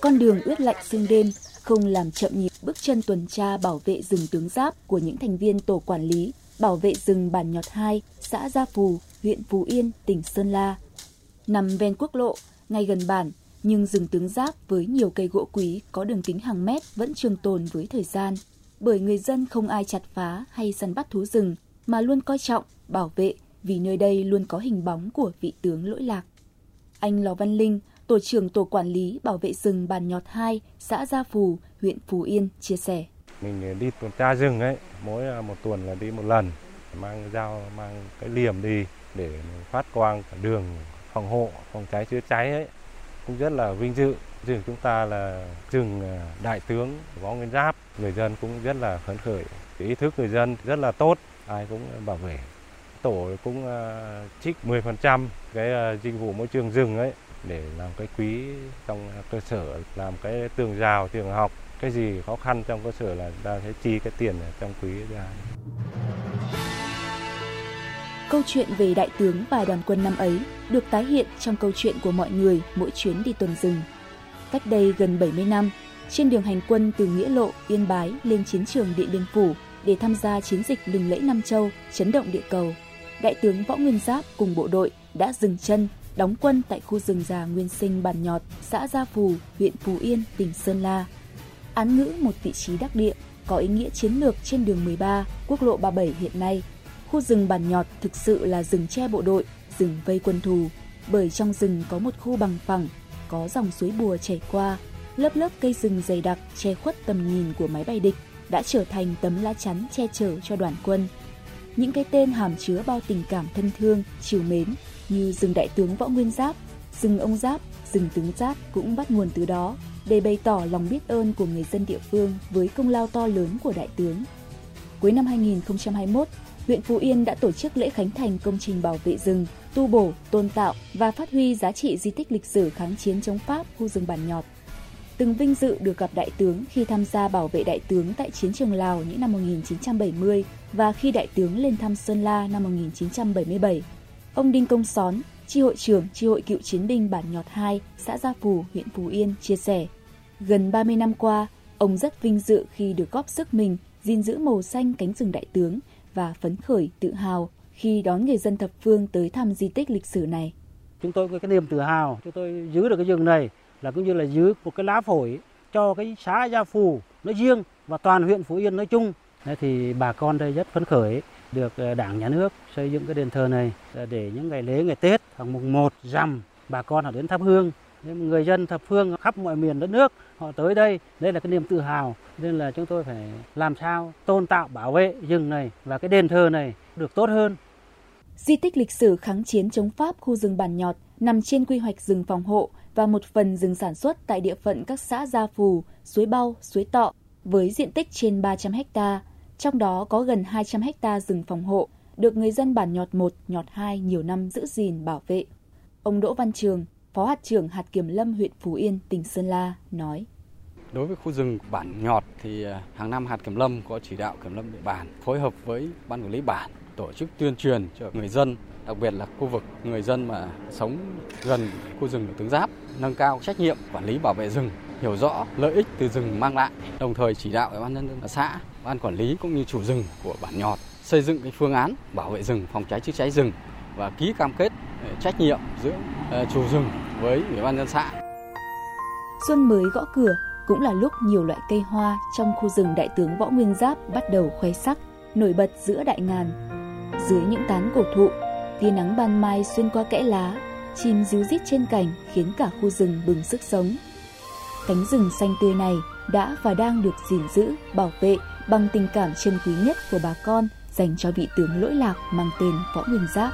Con đường ướt lạnh sương đêm không làm chậm nhịp bước chân tuần tra bảo vệ rừng tướng giáp của những thành viên tổ quản lý bảo vệ rừng bản nhọt 2, xã Gia Phù, huyện Phú Yên, tỉnh Sơn La. Nằm ven quốc lộ, ngay gần bản, nhưng rừng tướng giáp với nhiều cây gỗ quý có đường kính hàng mét vẫn trường tồn với thời gian. Bởi người dân không ai chặt phá hay săn bắt thú rừng, mà luôn coi trọng, bảo vệ vì nơi đây luôn có hình bóng của vị tướng lỗi lạc. Anh Lò Văn Linh, tổ trưởng tổ quản lý bảo vệ rừng Bản Nhọt 2, xã Gia Phù, huyện Phú Yên chia sẻ. Mình đi tuần tra rừng ấy, mỗi à, một tuần là đi một lần, mang dao, mang cái liềm đi để phát quang cả đường phòng hộ, phòng cháy chữa cháy ấy. Cũng rất là vinh dự. Rừng chúng ta là rừng à, đại tướng Võ Nguyên Giáp, người dân cũng rất là phấn khởi. Cái ý thức người dân rất là tốt, ai cũng bảo vệ. Tổ cũng à, trích 10% cái dịch vụ môi trường rừng ấy để làm cái quý trong cơ sở, làm cái tường rào, trường học cái gì khó khăn trong cơ sở là ta sẽ chi cái tiền trong quý ra. Câu chuyện về đại tướng và đoàn quân năm ấy được tái hiện trong câu chuyện của mọi người mỗi chuyến đi tuần rừng. Cách đây gần 70 năm, trên đường hành quân từ Nghĩa Lộ, Yên Bái lên chiến trường Điện Biên Phủ để tham gia chiến dịch lừng lẫy Nam Châu, chấn động địa cầu, Đại tướng Võ Nguyên Giáp cùng bộ đội đã dừng chân, đóng quân tại khu rừng già Nguyên Sinh Bản Nhọt, xã Gia Phù, huyện Phú Yên, tỉnh Sơn La án ngữ một vị trí đắc địa có ý nghĩa chiến lược trên đường 13, quốc lộ 37 hiện nay. Khu rừng Bản Nhọt thực sự là rừng che bộ đội, rừng vây quân thù, bởi trong rừng có một khu bằng phẳng, có dòng suối bùa chảy qua, lớp lớp cây rừng dày đặc che khuất tầm nhìn của máy bay địch đã trở thành tấm lá chắn che chở cho đoàn quân. Những cái tên hàm chứa bao tình cảm thân thương, chiều mến như rừng đại tướng Võ Nguyên Giáp, rừng ông Giáp, rừng tướng Giáp cũng bắt nguồn từ đó để bày tỏ lòng biết ơn của người dân địa phương với công lao to lớn của đại tướng. Cuối năm 2021, huyện Phú Yên đã tổ chức lễ khánh thành công trình bảo vệ rừng, tu bổ, tôn tạo và phát huy giá trị di tích lịch sử kháng chiến chống Pháp khu rừng Bản Nhọt. Từng vinh dự được gặp đại tướng khi tham gia bảo vệ đại tướng tại chiến trường Lào những năm 1970 và khi đại tướng lên thăm Sơn La năm 1977. Ông Đinh Công Xón, Tri hội trưởng Tri hội cựu chiến binh Bản Nhọt 2, xã Gia Phù, huyện Phú Yên chia sẻ. Gần 30 năm qua, ông rất vinh dự khi được góp sức mình gìn giữ màu xanh cánh rừng đại tướng và phấn khởi tự hào khi đón người dân thập phương tới thăm di tích lịch sử này. Chúng tôi có cái niềm tự hào, chúng tôi giữ được cái rừng này là cũng như là giữ một cái lá phổi cho cái xã Gia Phù nói riêng và toàn huyện Phú Yên nói chung. Thế thì bà con đây rất phấn khởi được ờ, Đảng Nhà nước xây dựng cái đền thờ này ờ, để những ngày lễ ngày Tết hoặc mùng 1 rằm bà con họ đến thắp hương. Người dân thập phương khắp mọi miền đất nước họ tới đây đây là cái niềm tự hào. Nên là chúng tôi phải làm sao tôn tạo bảo vệ rừng này và cái đền thờ này được tốt hơn. Di tích lịch sử kháng chiến chống Pháp khu rừng Bản Nhọt nằm trên quy hoạch rừng phòng hộ và một phần rừng sản xuất tại địa phận các xã Gia Phù, Suối Bao, Suối Tọ với diện tích trên 300 hectare trong đó có gần 200 ha rừng phòng hộ được người dân bản Nhọt 1, Nhọt 2 nhiều năm giữ gìn bảo vệ. Ông Đỗ Văn Trường, Phó hạt trưởng hạt kiểm lâm huyện Phú Yên, tỉnh Sơn La nói. Đối với khu rừng bản nhọt thì à, hàng năm hạt kiểm lâm có chỉ đạo kiểm lâm địa bàn phối hợp với ban quản lý bản tổ chức tuyên truyền cho người dân, đặc biệt là khu vực người dân mà sống gần khu rừng tướng giáp, nâng cao trách nhiệm quản lý bảo vệ rừng, hiểu rõ lợi ích từ rừng mang lại, đồng thời chỉ đạo ủy ban nhân dân xã, ban quản lý cũng như chủ rừng của bản nhọt xây dựng cái phương án bảo vệ rừng, phòng cháy chữa cháy rừng và ký cam kết ờ, trách nhiệm giữa ờ, chủ rừng với ủy ban nhân xã. Xuân mới gõ cửa cũng là lúc nhiều loại cây hoa trong khu rừng đại tướng Võ Nguyên Giáp bắt đầu khoe sắc, nổi bật giữa đại ngàn. Dưới những tán cổ thụ, tia nắng ban mai xuyên qua kẽ lá, chim ríu rít trên cành khiến cả khu rừng bừng sức sống. Cánh rừng xanh tươi này đã và đang được gìn giữ, bảo vệ bằng tình cảm chân quý nhất của bà con dành cho vị tướng lỗi lạc mang tên Võ Nguyên Giáp.